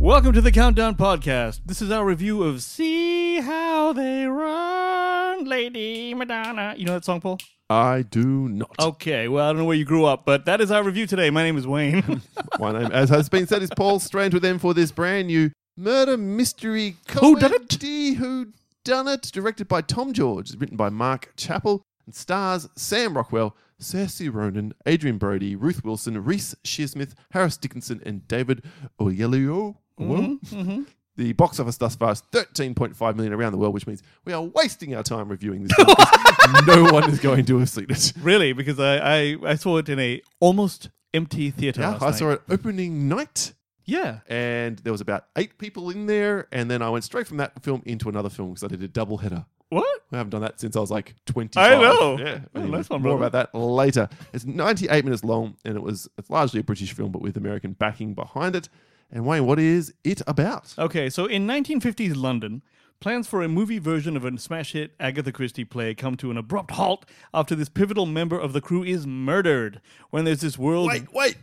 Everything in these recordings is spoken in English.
Welcome to the Countdown Podcast. This is our review of See How They Run, Lady Madonna. You know that song, Paul? I do not. Okay, well, I don't know where you grew up, but that is our review today. My name is Wayne. My name, as has been said, is Paul Strange with them for this brand new murder mystery Who done it? comedy. Who done it? Directed by Tom George, written by Mark Chappell, and stars Sam Rockwell, Saoirse Ronan, Adrien Brody, Ruth Wilson, Reece Shearsmith, Harris Dickinson, and David Oyelowo. Mm-hmm, The box office thus far is 13.5 million around the world, which means we are wasting our time reviewing this. no one is going to have seen it. really, because I, I, I saw it in a almost empty theater. Yeah, I night. saw it opening night. Yeah. and there was about eight people in there, and then I went straight from that film into another film because I did a double header. What? I haven't done that since I was like 20. I know. Yeah. Oh, Anyway, one, more brother. about that later. It's 98 minutes long, and it was it's largely a British film, but with American backing behind it. And Wayne, what is it about? Okay, so in 1950s London, plans for a movie version of a smash hit Agatha Christie play come to an abrupt halt after this pivotal member of the crew is murdered. When there's this world. Wait, wait.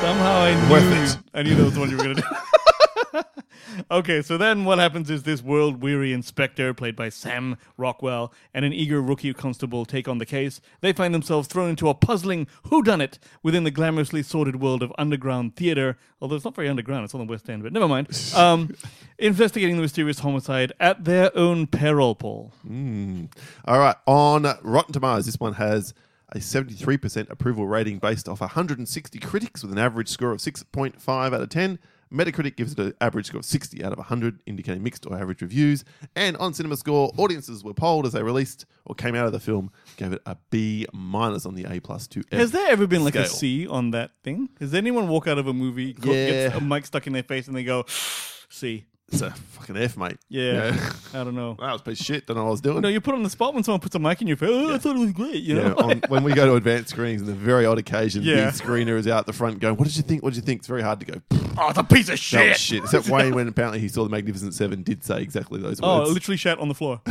Somehow I knew, I knew that was the one you were going to do. okay, so then what happens is this world weary inspector, played by Sam Rockwell, and an eager rookie constable take on the case. They find themselves thrown into a puzzling whodunit within the glamorously sordid world of underground theater. Although it's not very underground, it's on the West End, but never mind. Um, investigating the mysterious homicide at their own peril, Paul. All right, on Rotten Tomatoes, this one has a 73% approval rating based off 160 critics with an average score of 6.5 out of 10. Metacritic gives it an average score of 60 out of 100, indicating mixed or average reviews. And on Cinema Score, audiences were polled as they released or came out of the film, gave it a B minus on the A plus to F. Has there ever been like a. C on that thing? Has anyone walk out of a movie, go- gets a mic stuck in their face, and they go, C? It's a fucking F, mate. Yeah, I don't know. That was a piece of shit. Don't know what I was doing. No, you put on the spot when someone puts a mic in your face. Oh, I thought it was great. You yeah, know, on, when we go to advanced screenings, and the very odd occasion, Yeah. the screener is out the front going, What did you think? What did you think? It's very hard to go, oh, it's a piece of That shit. was shit. Except Wayne, when apparently he saw the Magnificent Seven, did say exactly those Oh, words. it literally shat on the floor.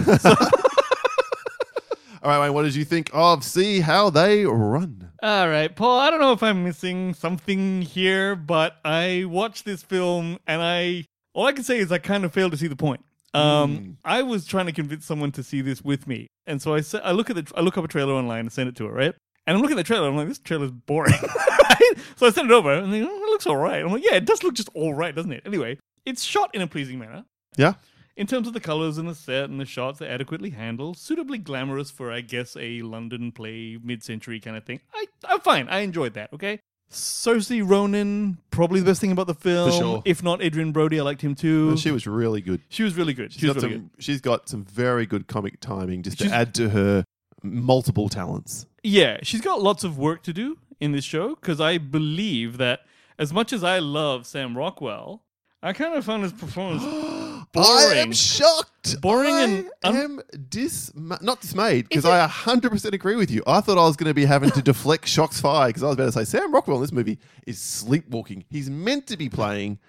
All right, Wayne, what did you think of See How They Run? All right, Paul. I don't know if I'm missing something here, but I watched this film and I all I can say is I kind of failed to see the point. Um, I was trying to convince someone to see this with me, and so I sa- I look at the I look up a trailer online and send it to her, right? And I'm looking at the trailer. I'm like, this trailer's boring. right? So I send it over, and they, oh, it looks all right. I'm like, yeah, it does look just all right, doesn't it? Anyway, it's shot in a pleasing manner. Yeah? In terms of the colors and the set and the shots, they're adequately handled, suitably glamorous for, I guess, a London play, mid-century kind of thing. I, I'm fine. I enjoyed that. Okay. Saoirse Ronan, probably the best thing about the film. sure. If not Adrien Brody, I liked him too. She was really good. She was really good. She's She was got, really some, she's got some very good comic timing just She's- to add to her multiple talents. Yeah, she's got lots of work to do in this show because I believe that as much as I love Sam Rockwell, I kind of found his performance I boring. am shocked. Boring I and un- am dis not dismayed because I 100% agree with you. I thought I was going to be having to deflect shots fired because I was about to say Sam Rockwell in this movie is sleepwalking. He's meant to be playing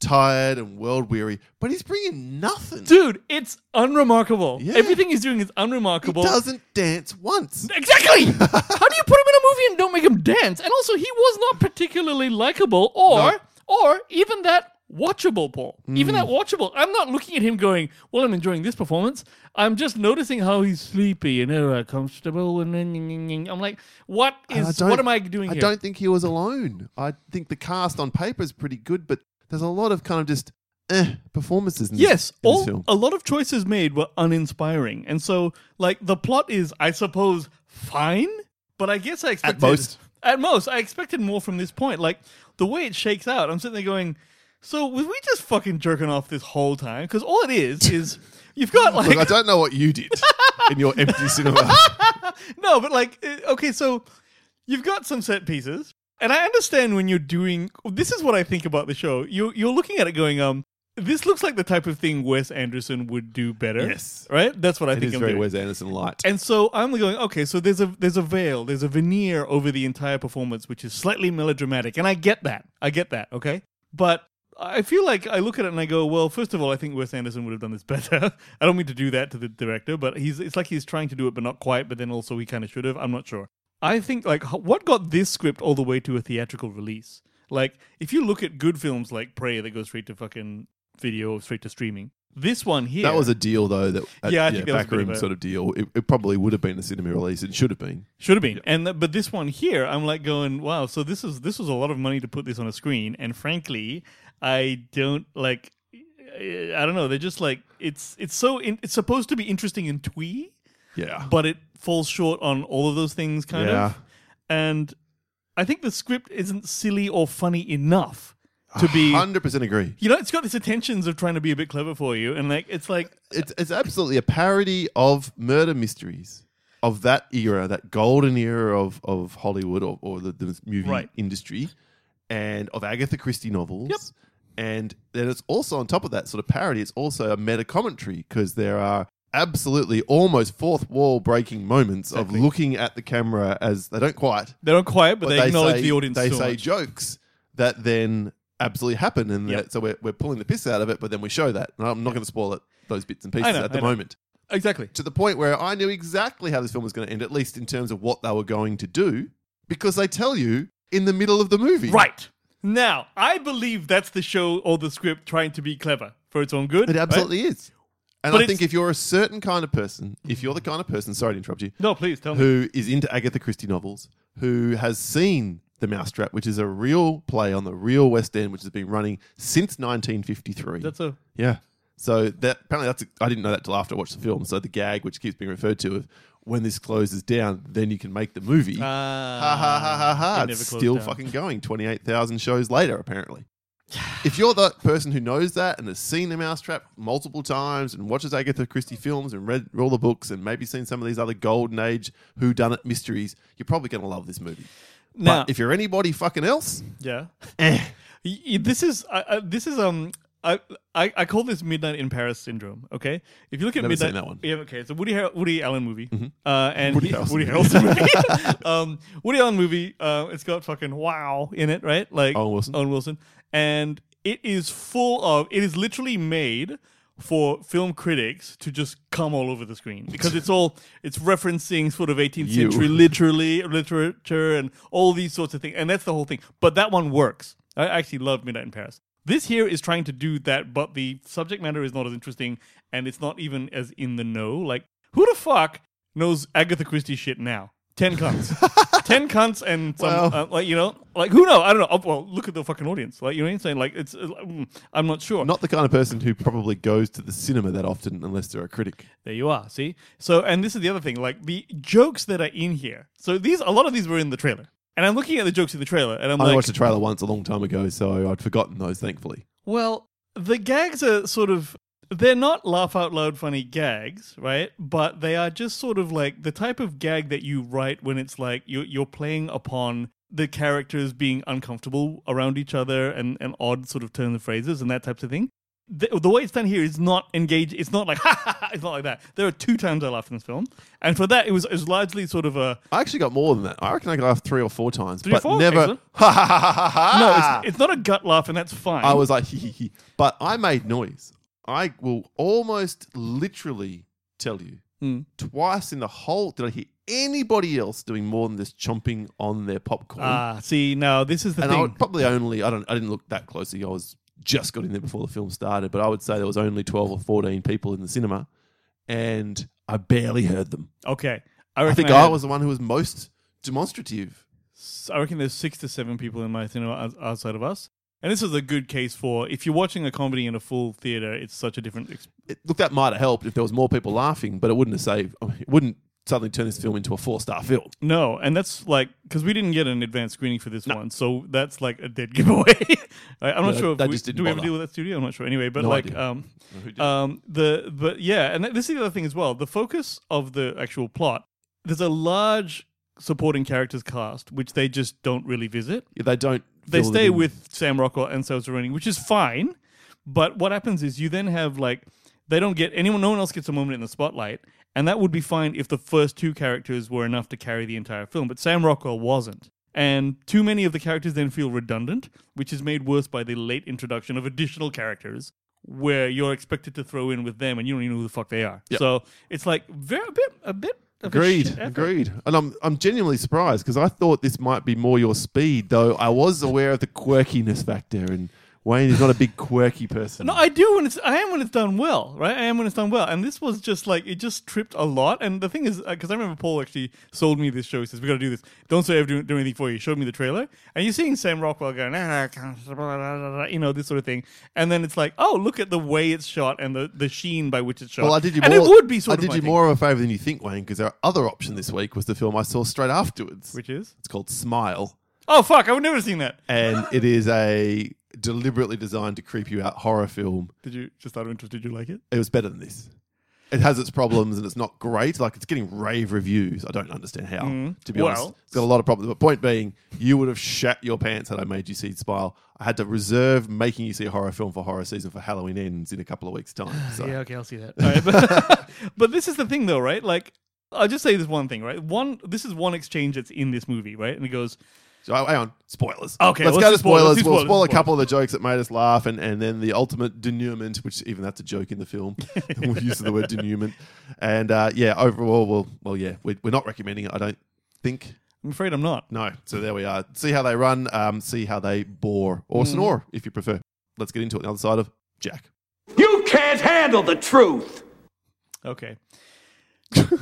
tired and world weary, but he's bringing nothing. Dude, it's unremarkable. Yeah. Everything he's doing is unremarkable. he doesn't dance once. Exactly. How do you put him in a movie and don't make him dance? And also, he was not particularly likable, or No. or even that watchable, Paul. Even Mm. that watchable. I'm not looking at him going, "Well, I'm enjoying this performance." I'm just noticing how he's sleepy and uh, comfortable, and then I'm like, "What is? What am I doing I here?" don't think he was alone. I think the cast on paper is pretty good, but there's a lot of kind of just eh, performances Yes, this all, a lot of choices made were uninspiring, and so like the plot is, I suppose, fine, but I guess I expected most. At most, I expected more from this point. Like the way it shakes out, I'm sitting there going, "So was we just fucking jerking off this whole time?" Because all it is is you've got like Look, I don't know what you did in your empty cinema. no, but like uh, okay, so you've got some set pieces, and I understand when you're doing. This is what I think about the show. You you're looking at it going, um, this looks like the type of thing Wes Anderson would do better. Yes. right. That's what I It think. is I'm very doing. Wes Anderson light. And so I'm going, okay, so there's a there's a veil, there's a veneer over the entire performance, which is slightly melodramatic, and I get that, I get that, okay. But I feel like I look at it and I go, well, first of all, I think Wes Anderson would have done this better. I don't mean to do that to the director, but he's it's like he's trying to do it, but not quite. But then also he kind of should have. I'm not sure. I think like what got this script all the way to a theatrical release. Like, if you look at good films like Prey that go straight to fucking video, or straight to streaming, this one here. That was a deal, though. That uh, Yeah, I think that was a bit backroom sort of deal. It, it probably would have been a cinema release. It should have been. Should have been, and th- but this one here, I'm like going, wow. So this is this was a lot of money to put this on a screen, and frankly, I don't like. I don't know. They're just like it's it's so in, it's supposed to be interesting in twee, Yeah. but it falls short on all of those things, kind Yeah. of. And I think the script isn't silly or funny enough to be. Hundred percent agree. You know, it's got these attentions of trying to be a bit clever for you, and like it's like It's it's absolutely a parody of murder mysteries of that era, that golden era of of Hollywood or, or the, the movie Right. industry, and of Agatha Christie novels. Yep. And then it's also on top of that sort of parody. It's also a meta commentary because there are absolutely almost fourth wall breaking moments Exactly. of looking at the camera as they don't quite they don't quite, but, they, acknowledge say, the audience. They so say much. jokes that then absolutely happen, and Yep. that, so we're, we're pulling the piss out of it. But then we show that. And I'm not going to spoil it those bits and pieces know, at the moment. exactly. To the point where I knew exactly how this film was going to end, at least in terms of what they were going to do, because they tell you in the middle of the movie. Right. Now, I believe that's the show or the script trying to be clever for its own good. It right? absolutely is. And But I think if you're a certain kind of person, if you're the kind of person, sorry to interrupt you, No, please tell me. who is into Agatha Christie novels, who has seen The Mousetrap, which is a real play on the real West End, which has been running since 1953. That's a yeah. So that apparently that's I I didn't know that till after I watched the film. So the gag, which keeps being referred to, of when this closes down, then you can make the movie. ha ha ha ha ha! It never It's closed still down. fucking going. Twenty eight thousand shows later, apparently. If you're the person who knows that and has seen The Mousetrap multiple times and watches Agatha Christie films and read all the books and maybe seen some of these other golden age who done it mysteries, you're probably going to love this movie. now. but if you're anybody fucking else, yeah, eh, Y- y- this is uh, uh, this is um. I, I I call this Midnight in Paris syndrome. Okay, if you look at Never Midnight, seen that one. Mm-hmm. Yeah, okay, it's a Woody Har- Woody Allen movie, uh, and Woody he- Harrelson Woody movie. Harrelson movie. um, Woody Allen movie. Uh, it's got fucking wow in it, right? Like Owen Wilson. Owen Wilson, and it is full of. It is literally made for film critics to just come all over the screen because it's all it's referencing sort of 18th You. century literally literature and all these sorts of things and that's the whole thing but that one works i actually love midnight in paris this here is trying to do that but the subject matter is not as interesting and it's not even as in the know. Like who the fuck knows agatha christie shit now? 10 cunts. 10 cunts and some Well- uh, like you know like who know i don't know. Oh, well look at the fucking audience. Like you know what i'm saying? Like it's uh, mm, i'm not sure. Not the kind of person who probably goes to the cinema that often unless they're a critic. There you are. See, so and this is the other thing, like the jokes that are in here. So these, a lot of these were in the trailer, and I'm looking at the jokes in the trailer, and I'm I like, watched the trailer once a long time ago, so I'd forgotten those, thankfully. well, the gags are sort of. They're not laugh out loud funny gags, right? But they are just sort of like the type of gag that you write when it's like you're, you're playing upon the characters being uncomfortable around each other and, and odd sort of turn of phrases and that type of thing. The, the way it's done here is not engaged. It's not like ha ha ha. It's not like that. There are two times I laughed in this film, and for that it was it was largely sort of a I actually got more than that. I reckon I laughed three or four times, Three but four? never. Excellent. Ha ha ha ha ha! no. It's, it's not a gut laugh, and that's fine. I was like, hee hee hee. But I made noise. I will almost literally tell you Hmm. twice in the whole. Did I hear anybody else doing more than this chomping on their popcorn? ah. See, now this is the and I thing. would probably only. I don't. I didn't look that closely. I was just got in there before the film started, but I would say there was only twelve or fourteen people in the cinema, and I barely heard them. okay, I, I think I, I was the one who was most demonstrative. I reckon there's six to seven people in my cinema outside of us. And this is a good case for if you're watching a comedy in a full theater, it's such a different. Ex- It, look, that might have helped if there was more people laughing, but it wouldn't have saved. It wouldn't suddenly turn this film into a four star film. no, and that's like because we didn't get an advanced screening for this one, so that's like a dead giveaway. I, I'm not sure if that we, just didn't do we ever bother. deal with that studio. I'm not sure. Anyway, but No like idea. um, um, the but yeah, and this is the other thing as well. The focus of the actual plot. There's a large supporting characters cast, which they just don't really visit. Yeah, they don't. they fill it stay in. with Sam Rockwell and Saoirse Ronan, which is fine. But what happens is you then have like they don't get anyone. No one else gets a moment in the spotlight, and that would be fine if the first two characters were enough to carry the entire film. But Sam Rockwell wasn't, and too many of the characters then feel redundant, which is made worse by the late introduction of additional characters. Where you're expected to throw in with them, and you don't even know who the fuck they are. Yep. So it's like very a bit, a bit Agreed. Agreed. And I'm I'm genuinely surprised because I thought this might be more your speed, though I was aware of the quirkiness factor, and Wayne is not a big quirky person. No, I do when it's I am when it's done well, right? I am when it's done well, and this was just like it just tripped a lot. And the thing is, because I remember Paul actually sold me this show. He says we got to do this. Don't say I ever do, do anything for you. He showed me the trailer, and you're seeing Sam Rockwell going, "Ah, you know, this sort of thing. And then it's like, oh, look at the way it's shot and the, the sheen by which it's shot. Well, I did you and more. it would be sort I did you thing, more of a favor than you think, Wayne, because our other option this week was the film I saw straight afterwards. which is It's called Smile, oh fuck, I would never have seen that. and it is a deliberately designed to creep you out horror film. Did you just out of interest? Did you like it? It was better than this. It has its problems and it's not great. Like it's getting rave reviews. I don't understand how. Mm. To be honest, it's got a lot of problems. But point being, you would have shat your pants had I made you see Smile. I had to reserve making you see a horror film for horror season for Halloween ends in a couple of weeks' time. So Yeah, okay, I'll see that. Right, but, but this is the thing, though, right? Like, I'll just say this one thing, right? One, this is one exchange that's in this movie, right? And it goes, So hang on, spoilers. Okay, let's let's go to spoilers, spoilers. We'll spoilers, spoil a couple of the jokes that made us laugh, and, and then the ultimate denouement, which even that's a joke in the film. we'll use the word denouement, and uh, yeah, overall, well, well, yeah, we, we're not recommending it. I don't think. I'm afraid I'm not. No, so there we are. See how they run. Um, see how they bore or Mm. snore, if you prefer. Let's get into it. On the other side of Jack. You can't handle the truth. Okay. the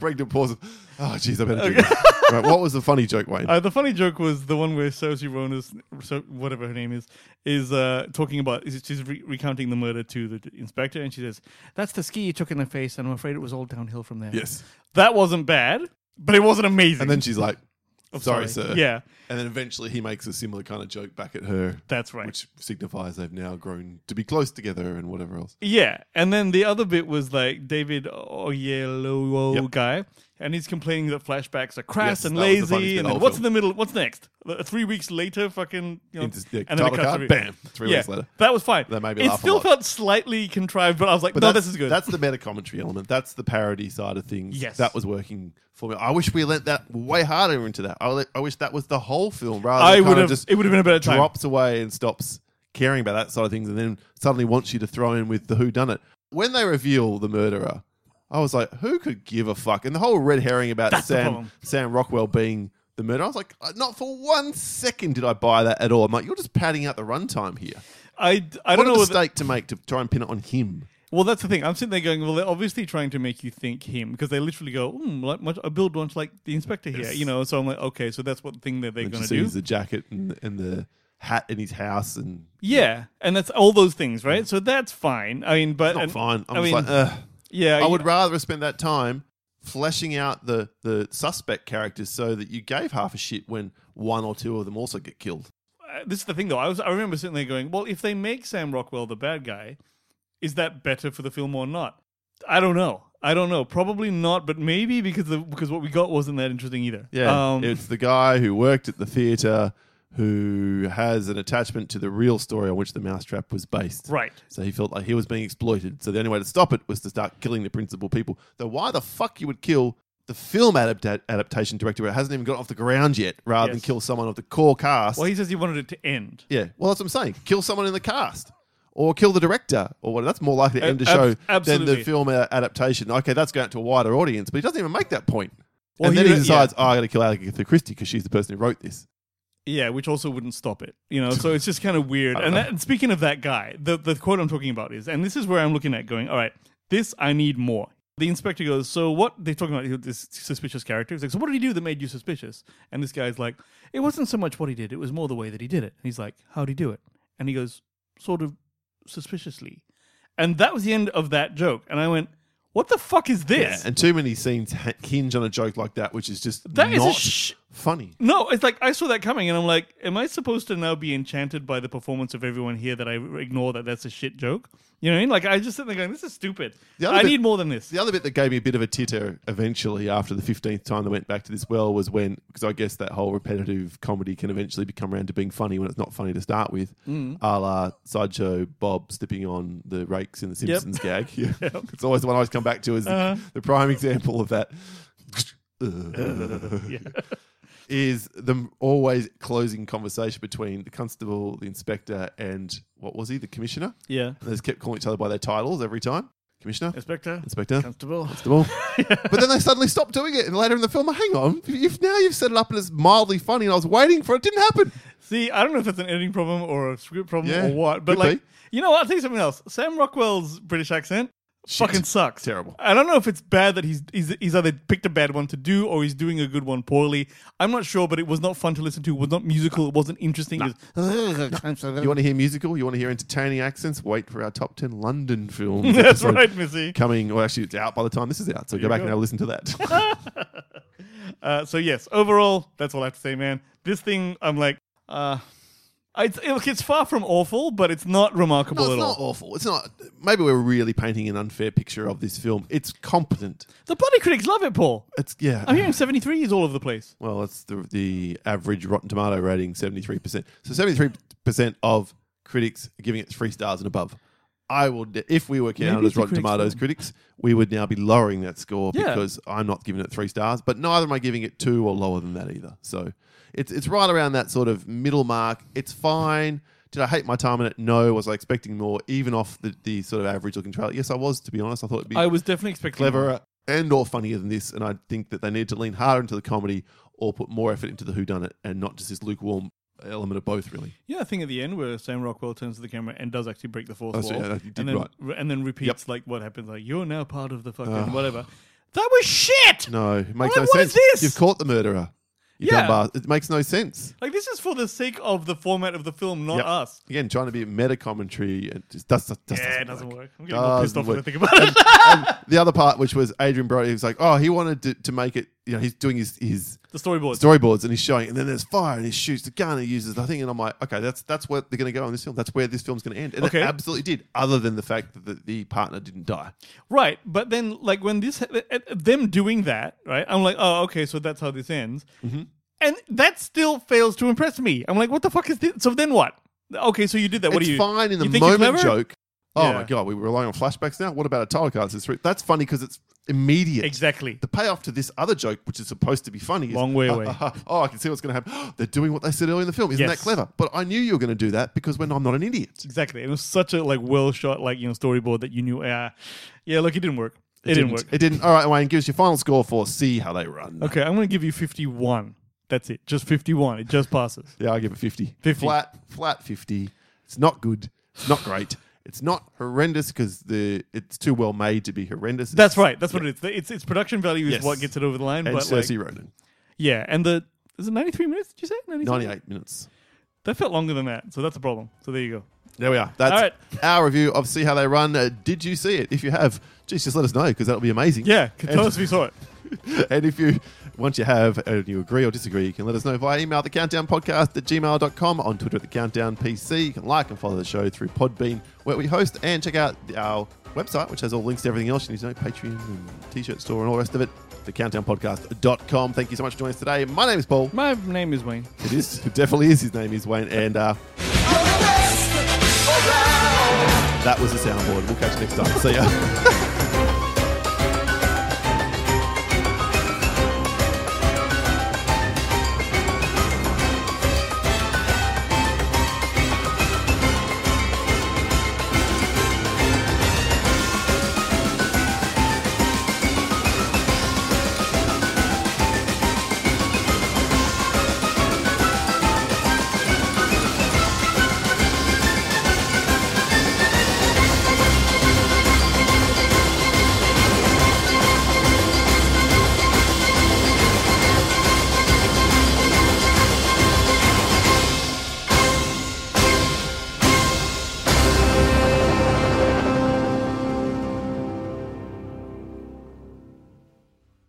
pregnant pause. Oh, jeez, I better do this. Right, what was the funny joke, Wayne? Uh, the funny joke was the one where Saoirse Rona's, so whatever her name is, is uh, talking about, is she's re- recounting the murder to the inspector, and she says, "That's the ski you took in the face, and I'm afraid it was all downhill from there." yes. that wasn't bad, but it wasn't amazing. And then she's like, Oh, sorry, sir. Yeah, And then eventually he makes a similar kind of joke back at her. that's right. which signifies they've now grown to be close together and whatever else. Yeah, and then the other bit was like David Oyelowo Yep. guy, and he's complaining that flashbacks are crass Yes, and lazy. And then what's in the middle? What's next? Three weeks later, fucking, you know, Into the and then it cuts card, bam, three yeah, weeks later. that was fine. That made it still felt slightly contrived, but I was like, But no, this is good. That's the meta commentary element. That's the parody side of things. Yes. that was working for me. I wish we lent that way harder into that. I, I wish that was the whole film rather I than would have. just It would have been a better time. drops away and stops caring about that side of things, and then suddenly wants you to throw in with the who done it. When they reveal the murderer, I was like, who could give a fuck? And the whole red herring about That's Sam. Sam Rockwell being the murderer, I was like, uh, not for one second did I buy that at all. I'm like, you're just padding out the runtime here. I, I What don't a know. Whether, mistake to make to try and pin it on him. well, that's the thing. I'm sitting there going, well, they're obviously trying to make you think him because they literally go, mm, like much, I build much like the inspector here, Yes. you know. So I'm like, okay, so that's what the thing that they're going to see do. the jacket and, and the hat in his house, and Yeah, and that's all those things, right? So that's fine. I mean, but it's not and- fine. I'm I just mean, like, ugh. Yeah, I would rather have spent that time fleshing out the the suspect characters so that you gave half a shit when one or two of them also get killed. uh, this is the thing, though. I was I remember sitting there going, well, if they make Sam Rockwell the bad guy, is that better for the film or not? I don't know. I don't know. Probably not, but maybe because the because what we got wasn't that interesting either. Yeah, Um, it's the guy who worked at the theater who has an attachment to the real story on which the mousetrap was based. right. So he felt like he was being exploited. So the only way to stop it was to start killing the principal people. Though why the fuck you would kill the film adapta- adaptation director where it hasn't even got off the ground yet, rather than kill someone of the core cast? Well, he says he wanted it to end. yeah, well that's what I'm saying. Kill someone in the cast. Or kill the director, or what? That's more likely to end the ab- show than the film adaptation. Okay, that's going out to a wider audience, but he doesn't even make that point. Well, and then he- he decides, yeah. oh, I got to kill Agatha Christie because she's the person who wrote this. Yeah, which also wouldn't stop it. You know, so it's just kind of weird. And, that, and speaking of that guy, the the quote I'm talking about is, and this is where I'm looking at going, all right, this I need more. The inspector goes, so what they're talking about this suspicious character. He's like, so what did he do that made you suspicious? And this guy's like, it wasn't so much what he did, it was more the way that he did it. And he's like, how'd he do it? And he goes, sort of suspiciously. And that was the end of that joke. And I went, what the fuck is this? And too many scenes ha- hinge on a joke like that, which is just That is a not sh- funny. No, it's like I saw that coming, and I'm like, am I supposed to now be enchanted by the performance of everyone here that I ignore that that's a shit joke? You know what I mean? Like I just sit there going, this is stupid. The I bit- need more than this. The other bit that gave me a bit of a titter eventually after the 15th time they went back to this well was when, because I guess that whole repetitive comedy can eventually become around to being funny when it's not funny to start with, Mm. a la Sideshow Bob stepping on the rakes in the Simpsons gag. Yeah. It's always the one I always come back to as the, Uh-huh. the prime example of that. Yeah. Is the always closing conversation between the constable, the inspector, and what was he, the commissioner? yeah. They just kept calling each other by their titles every time. Commissioner, Inspector, Inspector, Constable. Constable. But then they suddenly stopped doing it, and later in the film, hang on, you've now you've set it up and it's mildly funny, and I was waiting for it, it didn't happen. See, I don't know if that's an editing problem or a script problem Yeah, or what, but like, be. you know what? I'll tell you something else. Sam Rockwell's British accent fucking sucks. Terrible. I don't know if it's bad that he's, he's he's either picked a bad one to do or he's doing a good one poorly. I'm not sure, but it was not fun to listen to. It was not musical. It wasn't interesting. It was- You want to hear musical? You want to hear entertaining accents? Wait for our top ten London films. That's episode right, Missy. Coming, well, actually, it's out by the time this is out, so go back and have a listen to that. Uh, so yes, overall, that's all I have to say, man. This thing, I'm like, uh, it's, it's far from awful, but it's not remarkable no, at it's all. not awful. It's not. Maybe we're really painting an unfair picture of this film. It's competent. The bloody critics love it, Paul. It's yeah. I'm hearing 73 is all over the place. Well, that's the the average Rotten Tomato rating, seventy three percent. So seventy three percent of critics are giving it three stars and above. I would, if we were counted Maybe as Rotten critics Tomatoes critics, we would now be lowering that score Yeah. because I'm not giving it three stars, but neither am I giving it two or lower than that either. So it's it's right around that sort of middle mark. It's fine. Did I hate my time in it? No. Was I expecting more, even off the, the sort of average looking trailer? Yes, I was. To be honest, I thought it'd be I was definitely expecting more. cleverer and or funnier than this, and I think that they need to lean harder into the comedy or put more effort into the who done it, and not just this lukewarm element of both. Really, Yeah, I think at the end where Sam Rockwell turns to the camera and does actually break the fourth Oh, so wall, yeah, and then right. re- and then repeats like what happens, like you're now part of the fucking whatever. That was shit. no, it makes I'm no what sense. is this? You've caught the murderer. You Yeah. dumb bastard. It makes no sense. Like this is for the sake of the format of the film, not Yep. us. Again, trying to be meta commentary, it just does, just yeah, doesn't it doesn't work. I'm getting more pissed Doesn't off when I work. think about it. and the other part, which was Adrien Brody, was like, oh, he wanted to, to make it. You know, he's doing his his the storyboard. storyboards and he's showing, and then there's fire, and he shoots the gun, and he uses the thing, and I'm like, okay, that's that's where they're going to go in this film. That's where this film's going to end, and Okay. it absolutely did. Other than the fact that the, the partner didn't die. Right, but then like when this them doing that, right? I'm like, oh, okay, so that's how this ends, Mm-hmm. and that still fails to impress me. I'm like, what the fuck is this? So then what? Okay, so you did that. What it's do you? fine in the you think you're moment joke. Oh Yeah. my god, we were relying on flashbacks now. What about a title card? That's funny because it's immediate. Exactly. The payoff to this other joke, which is supposed to be funny, is Long way away. oh, I can see what's going to happen. They're doing what they said earlier in the film. Isn't Yes. that clever? But I knew you were going to do that because when I'm not an idiot. Exactly. It was such a like well shot like you know storyboard that you knew. Uh, yeah, look, it didn't work. It, didn't, work. It didn't. All right, Wayne, give us your final score for see how they run. okay, I'm gonna give you 51. That's it. Just 51. It just passes. Yeah, I give it 50. 50. Flat, flat 50. It's not good. It's not great. It's not horrendous because the it's too well made to be horrendous. That's right. That's what it is. It's its production value is Yes. what gets it over the line. And but Saoirse like, Ronan. yeah, and the is it 93 minutes? Did you say 93? 98 minutes. That felt longer than that, so that's a problem. So there you go. There we are. That's All right. our review of See How They Run. Uh, did you see it? If you have, geez, just let us know because that'll be amazing. Yeah, can tell us if you saw it. and if you, once you have, and you agree or disagree, you can let us know via email, the countdown podcast at gmail.com, on Twitter at the countdown PC. You can like and follow the show through Podbean, where we host, and check out our website, which has all links to everything else you need to know Patreon and t shirt store and all the rest of it. The countdownpodcast.com. Thank you so much for joining us today. My name is Paul. My name is Wayne. It is, it definitely is. His name is Wayne. And uh, that was the soundboard. We'll catch you next time. See ya.